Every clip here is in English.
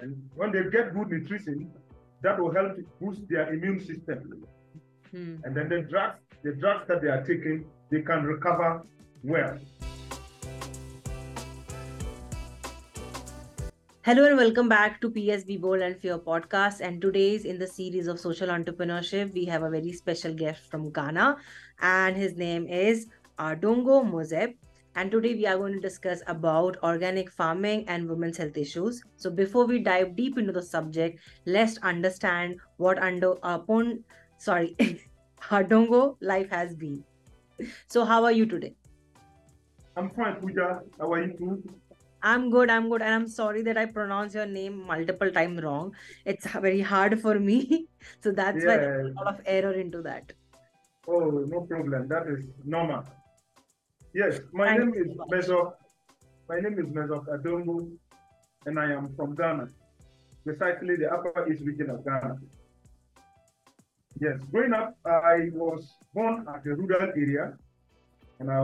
And when they get good nutrition, that will help boost their immune system. Hmm. And then the drugs, the drugs that they are taking, they can recover well. Hello and welcome back to PSB Bold and Fear podcast. And today's in the series of social entrepreneurship, we have a very special guest from Ghana, and his name is Ardongo Mozeb. And today we are going to discuss about organic farming and women's health issues. So before we dive deep into the subject, let's understand what under uh, upon sorry Ardongo life has been. So how are you today? I'm fine, Pooja. How are you too? I'm good, I'm good, and I'm sorry that I pronounce your name multiple times wrong. It's very hard for me. So that's why there's a lot of error into that. Oh, no problem. That is normal. Yes, my Thank name is so. Mezo. My name is Mezob Adongo, and I am from Ghana, precisely the Upper East region of Ghana. Yes, growing up, I was born at a rural area, and I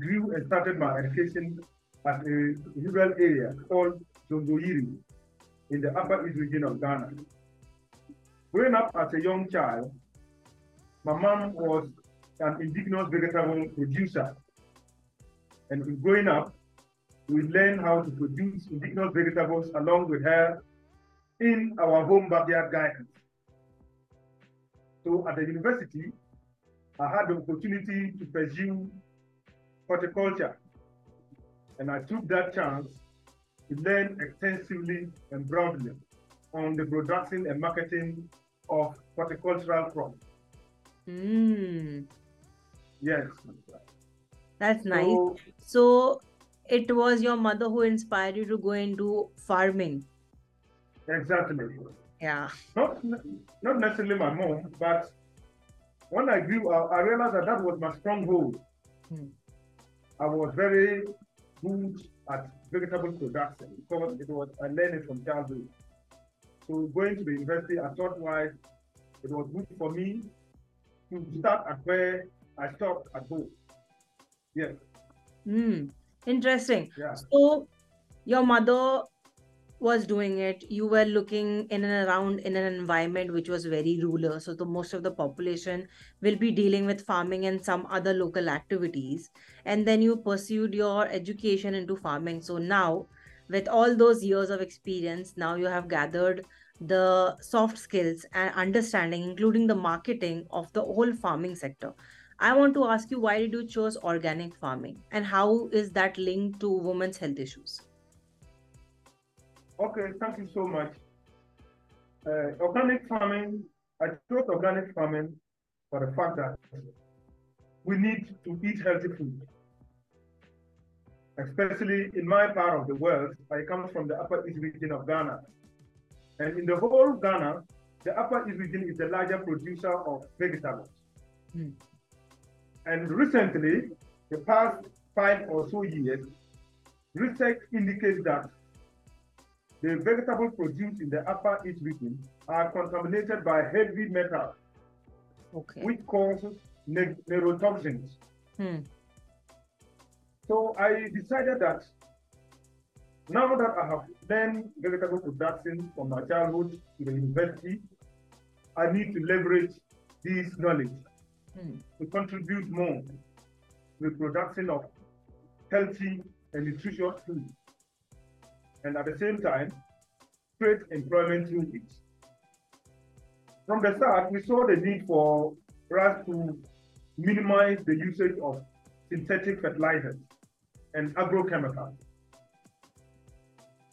grew and started my education at a rural area called Zongoyiri in the Upper East region of Ghana. Growing up as a young child, my mom was an indigenous vegetable producer. And in growing up, we learned how to produce indigenous vegetables along with her in our home backyard gardens. So at the university, I had the opportunity to pursue horticulture. And I took that chance to learn extensively and broadly on the production and marketing of horticultural crops. Hmm, Yes. That's nice. So, So it was your mother who inspired you to go into farming. exactly. Yeah. Not, not necessarily my mom, but when I grew up, I realized that that was my stronghold. Hmm. I was very good at vegetable production because it was I learned it from childhood. So going to the university, I thought why it was good for me to start at where I stopped at home. Yes, Hmm. Interesting. yeah. So your mother was doing it. You were looking in and around in an environment which was very rural. So the most of the population will be dealing with farming and some other local activities. And then you pursued your education into farming. So now, with all those years of experience, now you have gathered the soft skills and understanding, including the marketing of the whole farming sector. I want to ask you why did you choose organic farming and how is that linked to women's health issues? Okay, thank you so much. Uh, organic farming, I chose organic farming for the fact that we need to eat healthy food. Especially in my part of the world, I come from the Upper East region of Ghana. And in the whole Ghana, the Upper East region is the larger producer of vegetables. Hmm. And recently, the past five or so years, research indicates that the vegetable produced in the upper east region are contaminated by heavy metals, Okay. which causes ne- neurotoxins. Hmm. So I decided that now that I have learned vegetable production from my childhood to the university, I need to leverage this knowledge Hmm. to contribute more to the production of healthy and nutritious food. And at the same time, create employment through it. From the start, we saw the need for us to minimize the usage of synthetic fertilizers and agrochemicals.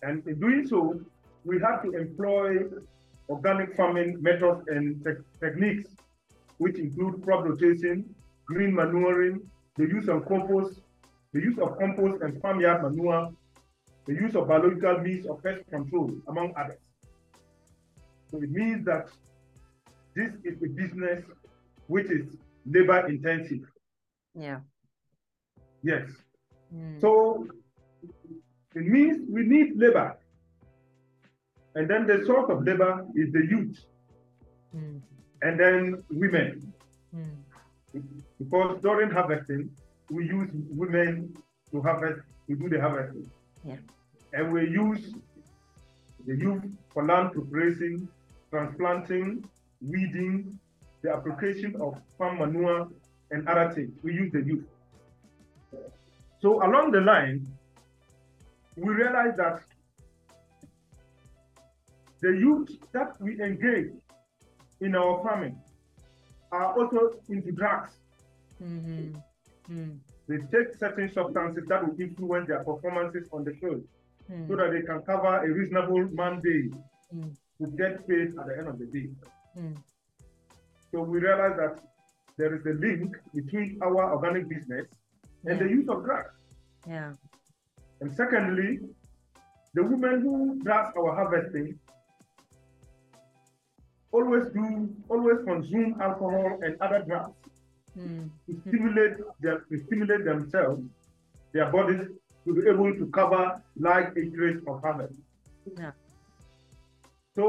And in doing so, we have to employ organic farming methods and te- techniques, which include crop rotation, green manuring, the use of compost, the use of compost and farmyard manure, the use of biological means of pest control, among others. So it means that this is a business which is labor intensive. Yeah. Yes. Hmm. So it means we need labor. And then the source of labor is the youth Hmm. And then women. Hmm. Because during harvesting, we use women to harvest, to do the harvesting. Yeah. And we use the youth for land preparation, transplanting, weeding, the application of farm manure, and other things. We use the youth. So along the line, we realize that the youth that we engage in our farming are also into drugs. Mm-hmm. Mm. They take certain substances that will influence their performances on the field Mm. so that they can cover a reasonable mandate Mm. to get paid at the end of the day. Mm. So we realize that there is a link between our organic business and the use of drugs. Yeah. And secondly, the women who does our harvesting always do always consume alcohol and other drugs Mm. to stimulate their to stimulate themselves, their bodies to be able to cover large acreage of harvest. Yeah. So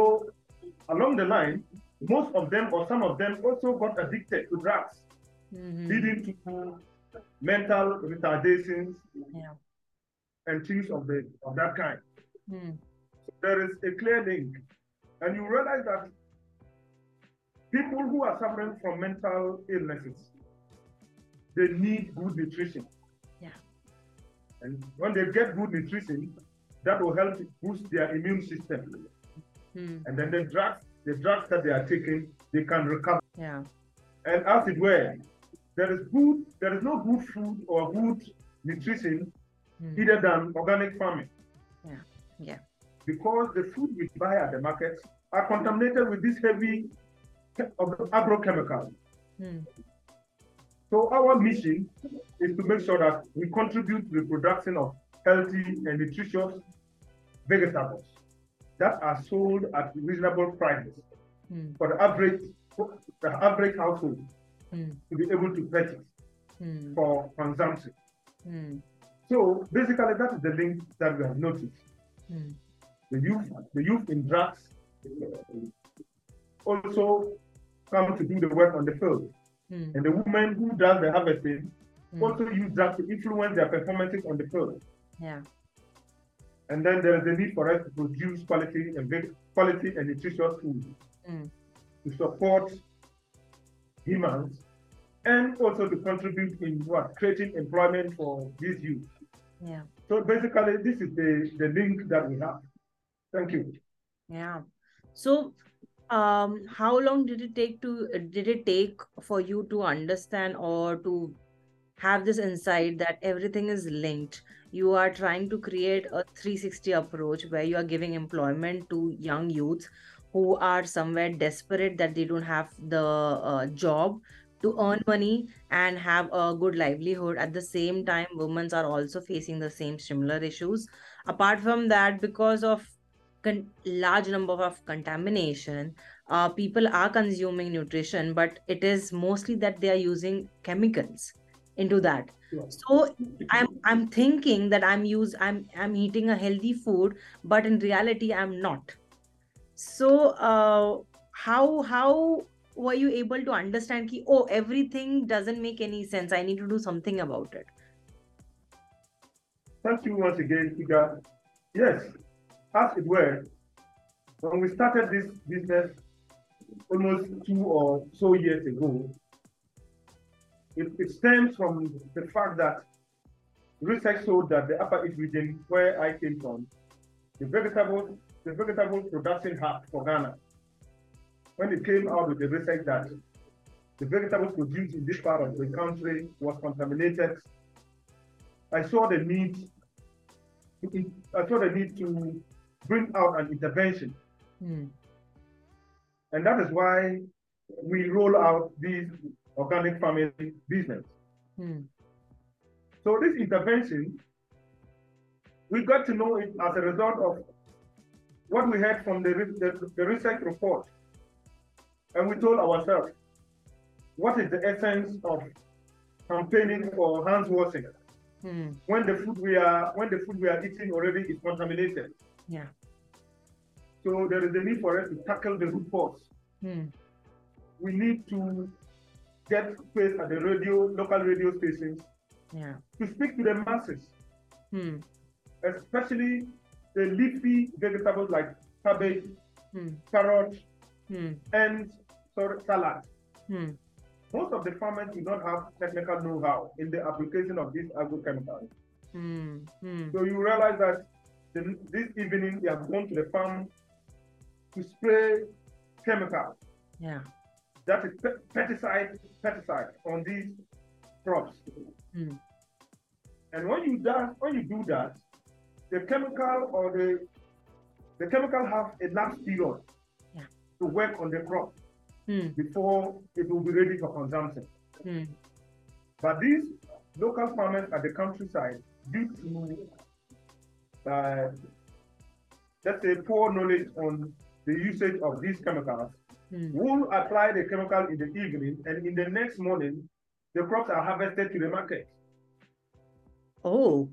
along the line, most of them or some of them also got addicted to drugs, Mhm. leading to mental retardations Yeah. and things of the of that kind. Mm. there is a clear link. And you realize that people who are suffering from mental illnesses, they need good nutrition. Yeah. And when they get good nutrition, that will help boost their immune system. Mm. And then the drugs, the drugs that they are taking, they can recover. Yeah. And as it were, there is good, there is no good food or good nutrition Mm. either than organic farming. Yeah. Yeah. because the food we buy at the markets are contaminated with this heavy of agrochemicals. Mm. So our mission is to make sure that we contribute to the production of healthy and nutritious vegetables that are sold at reasonable prices Mm. for the average the average household Mm. to be able to purchase Mm. for consumption. So basically that is the link that we have noticed. The youth, the youth in drugs also come to do the work on the field. Mm. And the women who does the harvesting Mm. also use that to influence their performances on the field. Yeah. And then there is a need for us to produce quality and quality and nutritious food Mm. to support humans and also to contribute in what creating employment for these youth. Yeah. So basically, this is the, the link that we have. Thank you. Yeah. So, um, how long did it take to did it take for you to understand or to have this insight that everything is linked? You are trying to create a 360 approach where you are giving employment to young youths who are somewhere desperate that they don't have the uh, job to earn money and have a good livelihood. At the same time, women are also facing the same similar issues. Apart from that, because of con- large number of contamination uh, people are consuming nutrition but it is mostly that they are using chemicals into that. So i'm i'm thinking that i'm use i'm i'm eating a healthy food but in reality i'm not. So uh, how how were you able to understand ki, oh everything doesn't make any sense i need to do something about it? Thank you once again, Iga. Yes, as it were, when we started this business almost two or so years ago, it, it stems from the fact that research showed that the Upper East region, where I came from, the vegetable, the vegetable production hub for Ghana, when it came out with the research that the vegetables produced in this part of the country was contaminated, I saw the need I saw the need to bring out an intervention. Hmm. And that is why we roll out this organic farming business. Hmm. So this intervention, we got to know it as a result of what we heard from the, the, the research report. And we told ourselves, what is the essence of campaigning for hands washing Hmm. when the food we are when the food we are eating already is contaminated? Yeah So there is a need for us to tackle the root cause. Hmm. We need to get space at the radio, local radio stations yeah to speak to the masses, Hmm. especially the leafy vegetables like cabbage, Hmm. carrot, and sorry, salad. Most of the farmers do not have technical know-how in the application of these agrochemicals. So you realize that the, this evening they have gone to the farm to spray chemical, Yeah. that is pe- pesticide, pesticide on these crops. Hmm. And when you do, when you do that, the chemical or the the chemical have a lapse period Yeah. to work on the crop Hmm. before it will be ready for consumption. Hmm. But these local farmers at the countryside, due to uh, let's say poor knowledge on the usage of these chemicals, Hmm. will apply the chemical in the evening, and in the next morning, the crops are harvested to the market. Oh.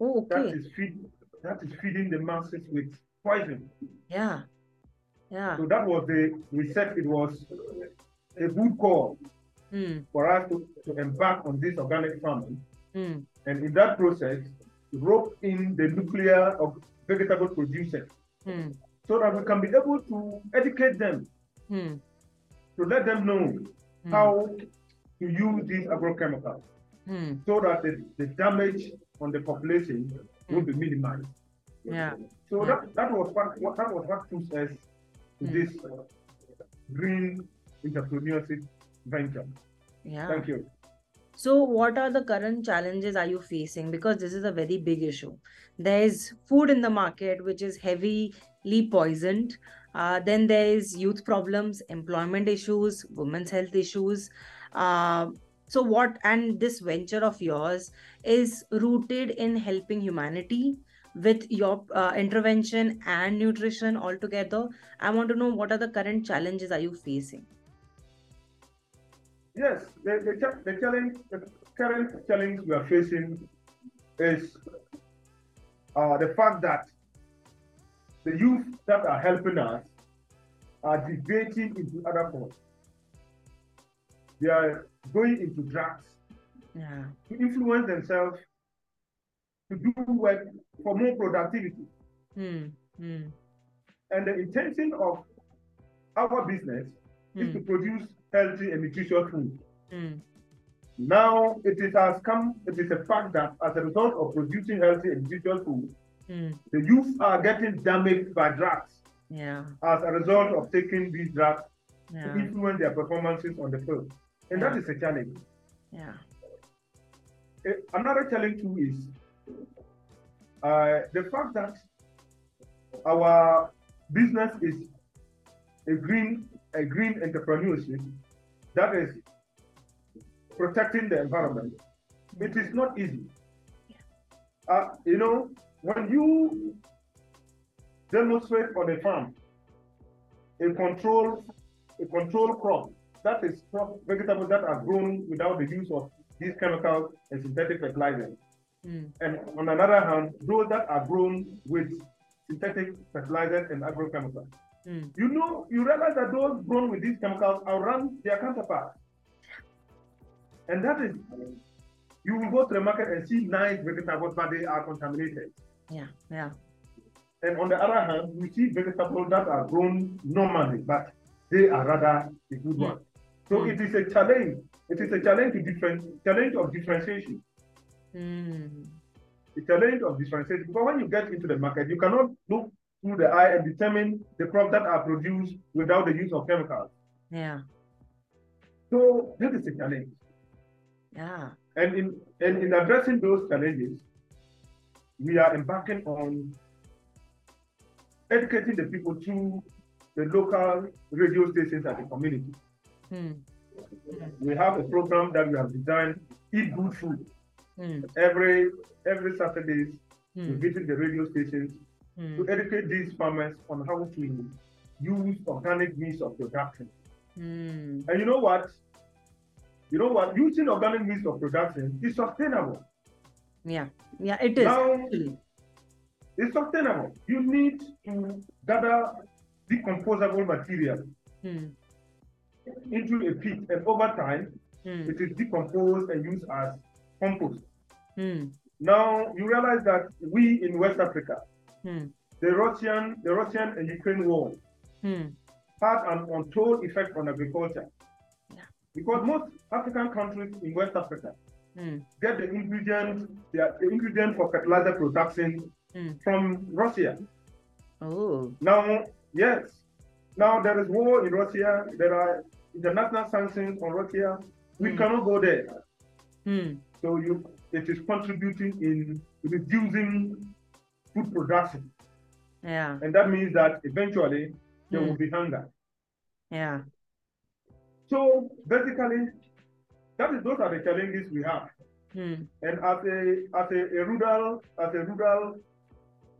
Oh, okay. is feed, that is feeding the masses with poison. Yeah. Yeah. So that was the research. It was a good call Hmm. for us to, to embark on this organic farming, Hmm. and in that process, rope in the nuclear of vegetable producers Hmm. so that we can be able to educate them Hmm. to let them know Hmm. how to use these agrochemicals so that the, the damage on the population will be minimized. Yeah. So Yeah. that, that was what, what that was what pushed us to Mm. this green entrepreneurship venture. Yeah. Thank you. So, what are the current challenges are you facing? Because this is a very big issue. There is food in the market which is heavily poisoned. Uh, then there is youth problems, employment issues, women's health issues. Uh, so, what and this venture of yours is rooted in helping humanity with your uh, intervention and nutrition altogether. I want to know what are the current challenges are you facing? Yes, the, the, the challenge, the current challenge we are facing is uh, the fact that the youth that are helping us are debating into other forms. They are going into drugs Yeah. to influence themselves to do work for more productivity. Hmm. Hmm. And the intention of our business is Hmm. to produce healthy and nutritious food. Hmm. Now it is has come, it is a fact that as a result of producing healthy and nutritious food, Hmm. the youth are getting damaged by drugs Yeah. as a result of taking these drugs to influence their performances on the field. And that Yeah. is a challenge. Yeah. Another challenge too is uh, the fact that our business is a green a green entrepreneurship that is protecting the environment. It is not easy. Uh, you know, when you demonstrate on a farm a control a control crop that is crop vegetables that are grown without the use of these chemicals and synthetic fertilizers. Hmm. And on another hand, those that are grown with synthetic fertilizers and agrochemicals. Hmm. You know, you realize that those grown with these chemicals outrun their counterparts. And that is, you will go to the market and see nice vegetables, but they are contaminated. Yeah. Yeah. And on the other hand, we see vegetables that are grown normally, but they are rather the good Hmm. ones. So Hmm. it is a challenge. It is a challenge to different challenge of differentiation. Hmm. The challenge of differentiation because when you get into the market, you cannot look through the eye and determine the crops that are produced without the use of chemicals. Yeah. So this is a challenge. Yeah. And in and in addressing those challenges, we are embarking on educating the people through the local radio stations at the community. Hmm. We have a program that we have designed, Eat Good Food. Hmm. Every every Saturdays, we Hmm. visit the radio stations Hmm. to educate these farmers on how to use organic means of production. Hmm. And you know what? You know what? Using organic means of production is sustainable. Yeah. Yeah. It is Now- actually. It's sustainable. You need to gather decomposable material Hmm. into a pit, and over time, Hmm. it is decomposed and used as compost. Hmm. Now, you realize that we in West Africa, Hmm. the Russian, the Russian and Ukraine war Hmm. had an untold effect on agriculture. Yeah. Because most African countries in West Africa Hmm. get the ingredients, the, the ingredient for fertilizer production Hmm. from Russia. Oh. Now, yes, now there is war in Russia. There are international sanctions on Russia. We cannot go there. Hmm. So you, it is contributing in reducing food production, Yeah. and that means that eventually there Hmm. will be hunger. Yeah. So basically, that is those are the challenges we have. Hmm. And as a as a, a rural as a rural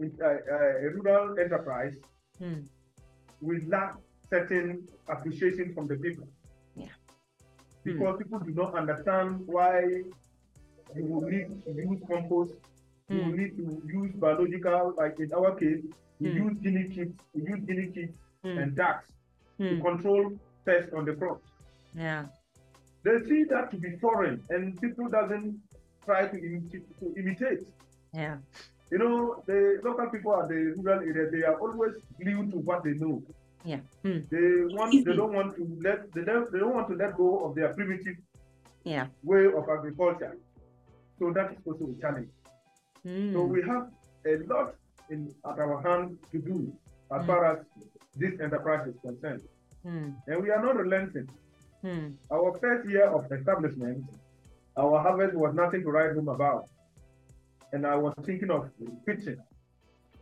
uh, uh, a rural enterprise, Hmm. we lack certain appreciation from the people. Yeah. Because people do not understand why you will need to use compost, you Hmm. need to use biological, like in our case, we Hmm. use guinea pigs, we use guinea pigs Hmm. and ducks to Hmm. control pests on the crops. Yeah. They see that to be foreign, and people doesn't try to imitate. To imitate. Yeah. You know, the local people at the rural area, they are always glued to what they know. Yeah. Hmm. They want, Easy. they don't want to let, they don't, they don't want to let go of their primitive Yeah. way of agriculture. So that is also a challenge. Hmm. So we have a lot in at our hand to do as Mm. far as this enterprise is concerned, Hmm. and we are not relenting. Hmm. Our first year of establishment, our harvest was nothing to write home about. And I was thinking of pitching.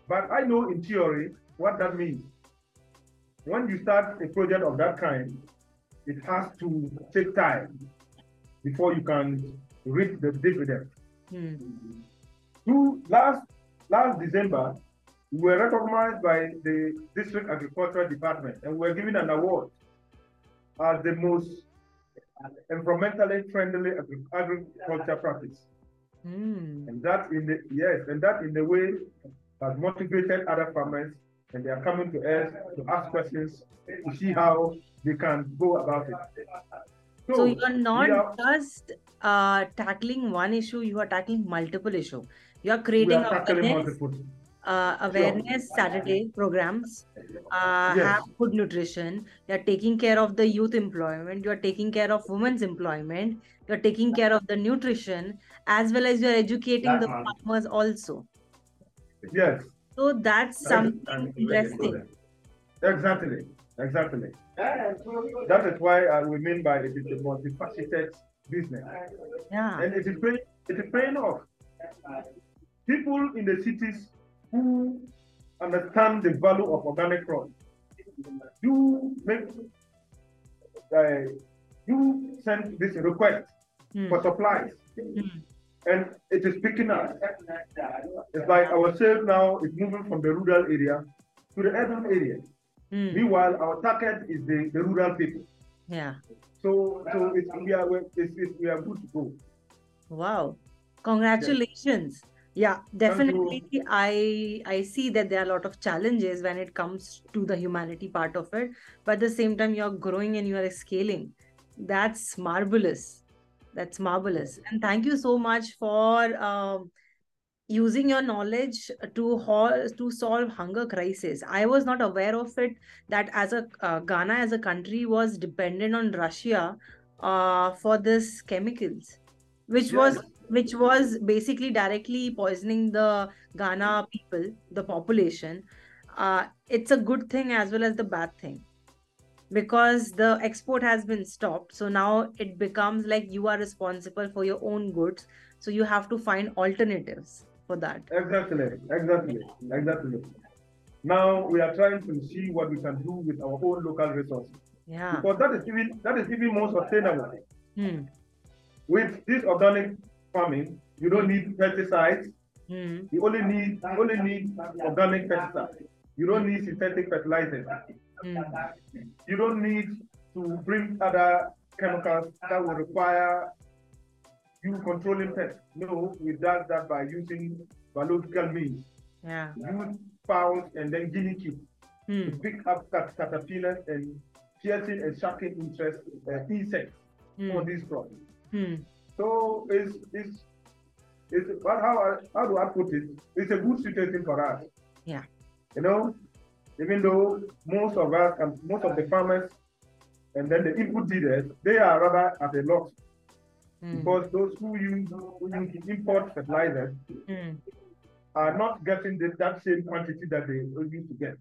But I know in theory what that means. When you start a project of that kind, it has to take time before you can reap the dividend. Hmm. Two, last, last December, we were recognized by the District Agricultural Department and we were given an award as the most environmentally friendly agri- agriculture practice. Hmm. And that in the yes, and that in the way has motivated other farmers and they are coming to us to ask questions to see how they can go about it. So you're not are, just uh, tackling one issue, you are tackling multiple issue. You are creating awareness, uh, awareness Saturday programs, uh, Yes. have good nutrition. You are taking care of the youth employment. You are taking care of women's employment. You are taking care of the nutrition as well as you are educating the farmers also. Yes. So that's something interesting. Exactly. Exactly. That is why uh, we mean by it is a multifaceted business. Yeah. And it is paying, it is paying off. People in the cities who understand the value of organic crops do make uh, you send this request Hmm. for supplies Hmm. and it is picking up. It's like our sales now is moving from the rural area to the urban area. Hmm. Meanwhile, our target is the, the rural people. Yeah. So, so it's, we are it's, it's, we are good to go. Wow. Congratulations. Yeah, definitely. I I see that there are a lot of challenges when it comes to the humanity part of it, but at the same time you're growing and you are scaling. That's marvelous. That's marvelous. And thank you so much for um, using your knowledge to ho- to solve hunger crisis. I was not aware of it that as a uh, Ghana as a country was dependent on Russia uh, for this chemicals, which was Yes. Which was basically directly poisoning the Ghana people, the population. Uh, it's a good thing as well as the bad thing because the export has been stopped. So now it becomes like you are responsible for your own goods. So you have to find alternatives for that. Exactly, exactly, exactly. Now we are trying to see what we can do with our own local resources Yeah. because that is even that is even more sustainable. Hmm. With this organic farming, you don't need pesticides. Hmm. You only need you only need organic pesticides. You don't need synthetic fertilizers. Hmm. You don't need to bring other chemicals that will require you controlling pests. No, we does that by using biological means. Yeah. Use fowls and then guinea pigs Hmm. to pick up cat- caterpillars and piercing and shocking interest uh, insects Hmm. on these crops. Hmm. So it's it's it's but how how do I put it? It's a good situation for us. Yeah. You know, even though most of us and most of the farmers and then the input dealers, they are rather at a loss Mm. because those who use, who use import fertilizers Mm. are not getting the, that same quantity that they used to get.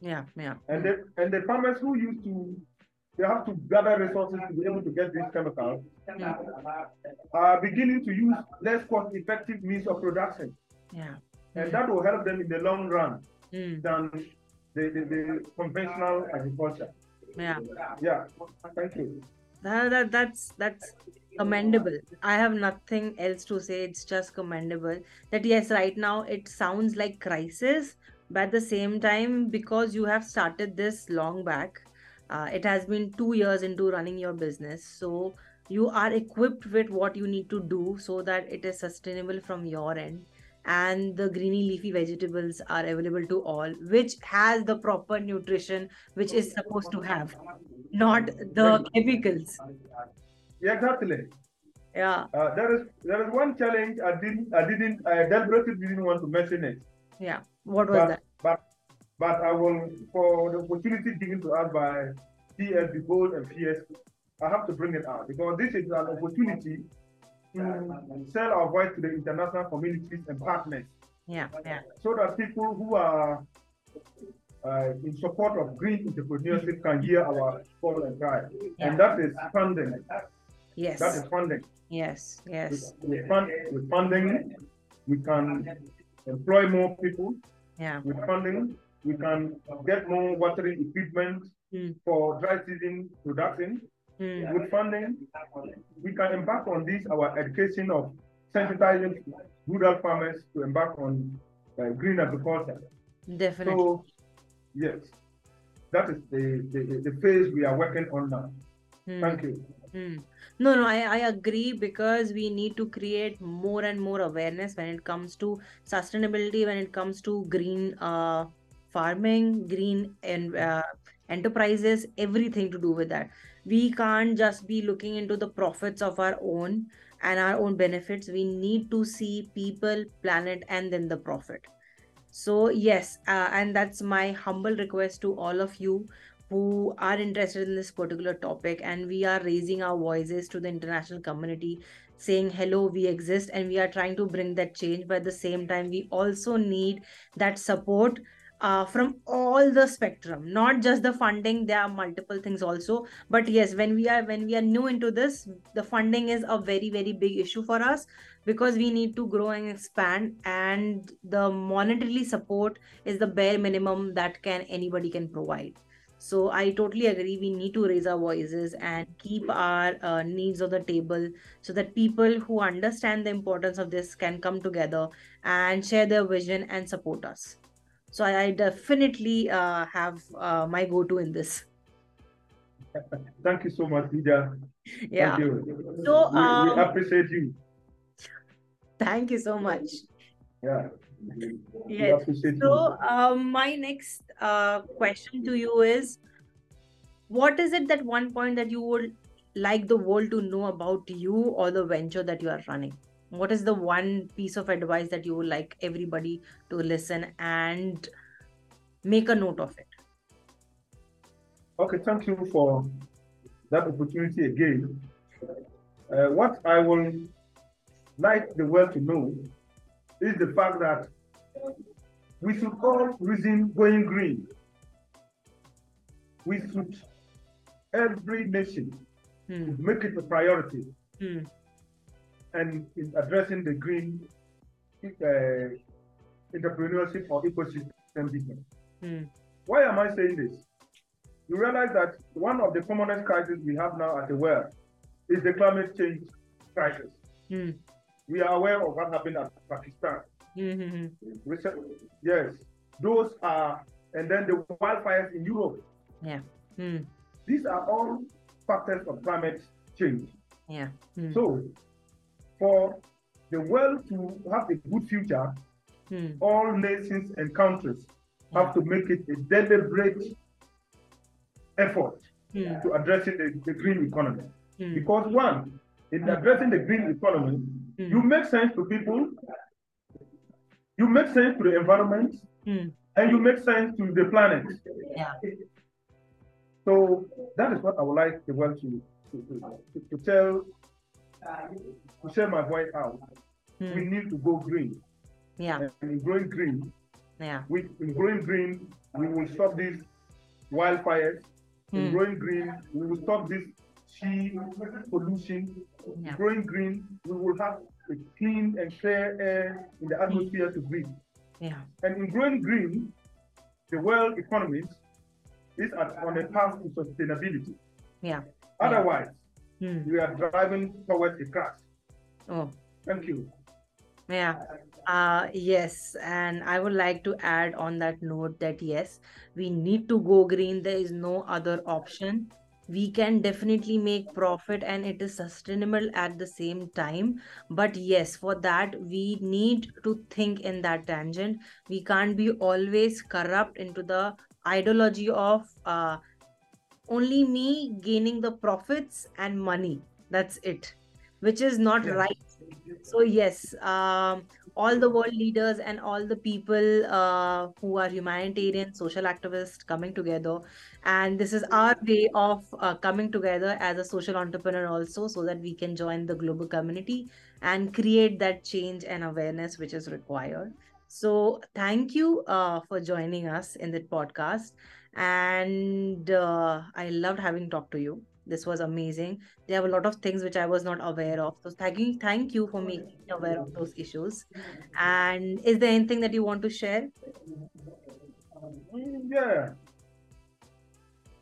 Yeah, yeah. And the and the farmers who used to they have to gather resources to be able to get these chemicals are beginning to use less cost effective means of production. Yeah. And that will help them in the long run Mm. than the, the, the conventional agriculture. Yeah. Yeah, thank you. That, that that's that's commendable. I have nothing else to say. It's just commendable that yes, right now it sounds like crisis, but at the same time, because you have started this long back, uh, it has been two years into running your business, so you are equipped with what you need to do so that it is sustainable from your end. And the greeny leafy vegetables are available to all, which has the proper nutrition which is supposed to have, not the chemicals. Exactly. Yeah, Uh, there is there is one challenge I didn't I didn't I deliberately didn't want to mention it, yeah. What was but that? But I will for the opportunity given to us by PS Gold and PS, I have to bring it out because this is an opportunity to sell our voice to the international communities and partners Yeah, yeah, so that people who are uh, in support of green entrepreneurship can hear our call and cry. Yeah. And that is funding. yes, That is funding. yes, yes, With, with, fund, with funding, we can employ more people. yeah, With funding, we can get more watering equipment Mm. for dry season production. Mm, With funding, we can embark on this, our education of sensitizing rural farmers to embark on uh, green agriculture. definitely. So, yes, that is the, the, the phase we are working on now. Mm, Thank you. mm. No, no, I, I agree because we need to create more and more awareness when it comes to sustainability, when it comes to green uh, farming, green and uh, enterprises, everything to do with that. We can't just be looking into the profits of our own and our own benefits. We need to see people, planet, and then the profit. So, yes, uh, and that's my humble request to all of you who are interested in this particular topic. And we are raising our voices to the international community, saying, Hello, we exist, and we are trying to bring that change. But at the same time, we also need that support. Uh, from all the spectrum not just the funding there are multiple things also. But yes when we are when we are new into this the funding is a very very big issue for us because we need to grow and expand and the monetary support is the bare minimum that can anybody can provide. So i totally agree we need to raise our voices and keep our uh, needs on the table so that people who understand the importance of this can come together and share their vision and support us so i, I definitely uh, have uh, my go-to in this Thank you so much, Lydia. yeah Thank you. So, we, um, we appreciate you. thank you so much Yeah. Yes. So, um, my next uh, question to you is what is it that one point that you would like the world to know about you or the venture that you are running? What is the one piece of advice that you would like everybody to listen and make a note of it? Okay, thank you for that opportunity again. Uh, what I will like the world to know is the fact that we should all reason going green. We should, every nation, Hmm, make it a priority hmm, and in addressing the green uh, entrepreneurship or ecosystem business. hmm, Why am I saying this? You realize that one of the commonest crises we have now at the world is the climate change crisis. hmm, We are aware of what happened at Pakistan. hmm, hmm, hmm. Recent, yes, those are, and then the wildfires in Europe. Hmm, These are all factors of climate change. yeah. Hmm, So, for the world to have a good future, hmm, all nations and countries yeah. have to make it a deliberate effort Hmm, to addressing the, the green economy. hmm, Because one, in addressing the green economy, hmm, you make sense to people, you make sense to the environment, hmm, and you make sense to the planet. Yeah. So that is what I would like the world to to, to, to tell to share my White out. Hmm. We need to go green. Yeah. And in growing green, Yeah. we in growing green, we will stop these wildfires. In Hmm. growing green, we will stop this sea pollution. Yeah. Growing green, we will have a clean and clear air in the atmosphere to breathe. Yeah. And in growing green, the world economy is at, on a path to sustainability. Yeah. Otherwise, Hmm. we are driving towards a crash. Oh. Thank you. Yeah. Uh, yes, and I would like to add on that note that yes, we need to go green. There is no other option. We can definitely make profit and it is sustainable at the same time. But yes, for that, we need to think in that tangent. We can't be always corrupt into the ideology of uh, only me gaining the profits and money. That's it, which is not Yeah. right. So yes um, all the world leaders and all the people uh, who are humanitarian social activists coming together. And this is our way of uh, coming together as a social entrepreneur also so that we can join the global community and create that change and awareness which is required. So thank you uh, for joining us in that podcast. And uh, i loved having talked to you this was amazing there are a lot of things which I was not aware of. So thank you, thank you for making me aware of those issues. And is there anything that you want to share? Yeah.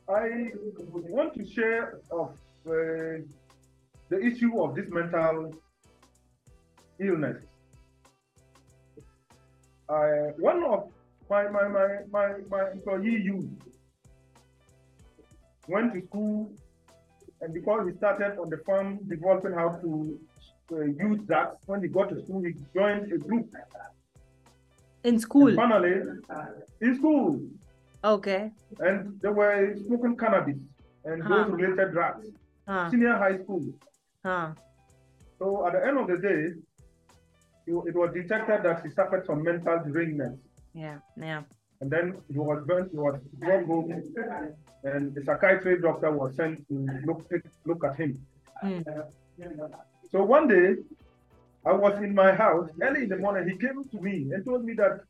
I want to share of uh, the issue of this mental illness. I, one of my, my, my, my, my employee youth went to school and because he started on the farm developing how to uh, use that, when he got to school, he joined a group. In school. And finally, in school, Okay. and they were smoking cannabis and Huh. those related drugs, Huh. senior high school. Huh. So at the end of the day, it, it was detected that he suffered from mental derangement. Yeah. Yeah. And then he was burnt, he was brought home, and the psychiatry doctor was sent to look, take, look at him. Hmm. So one day, I was in my house early in the morning. He came to me and told me that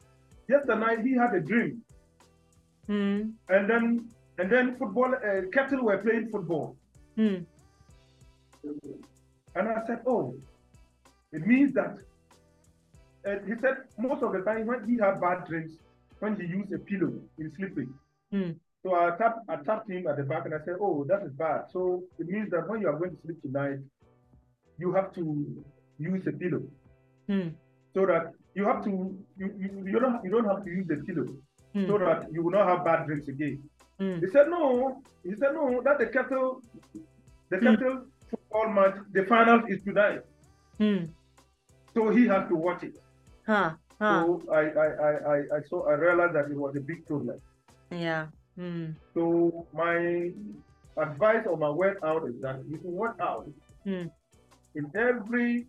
yesterday night he had a dream, Hmm. and then and then football uh, Kettle were playing football, Hmm. and I said, "Oh, it means that." And he said most of the time when he had bad dreams, when he used a pillow in sleeping. Hmm. So I tapped, I tapped him at the back and I said, "Oh, that is bad." So it means that when you are going to sleep tonight, you have to use a pillow. Hmm. so that you have to you, you, you don't you don't have to use the pillow Hmm. so that you will not have bad dreams again. Hmm. He said no. He said no. That the kettle, the Hmm. kettle football match, the final is tonight, Hmm. so he has to watch it. Huh. Huh. So I I, I I saw I realized that it was a big problem. Yeah. Hmm. So my advice or my word out is that you can work out Hmm. in every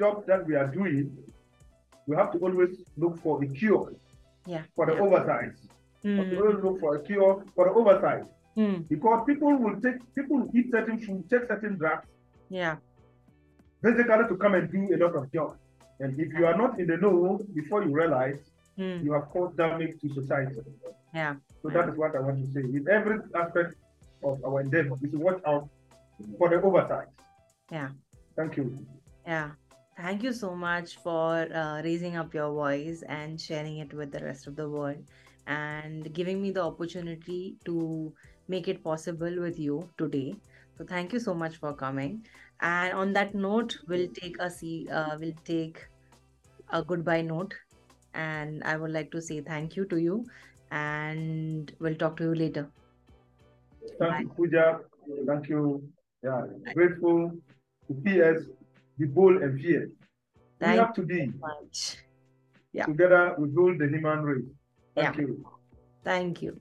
job that we are doing. We have to always look for a cure Yeah. for the yeah. oversight. We have to Hmm. always look for a cure for the oversize. Hmm. because people will take people will eat certain food, take certain drugs, Yeah. basically to come and do a lot of jobs. And if you are not in the know before you realize, Hmm. you have caused damage to society. Yeah. So that is what I want to say. In every aspect of our endeavor, we should watch out for the oversight. Yeah. Thank you. Yeah. Thank you so much for uh, raising up your voice and sharing it with the rest of the world and giving me the opportunity to make it possible with you today. So thank you so much for coming. And on that note, we'll take a see, uh, we'll take a goodbye note. And I would like to say thank you to you, and we'll talk to you later. Thank you, Pooja. Thank you. Yeah, grateful to PS, be bold and fierce. We have to be. Yeah. together we build the human race. Thank Yeah. you. Thank you.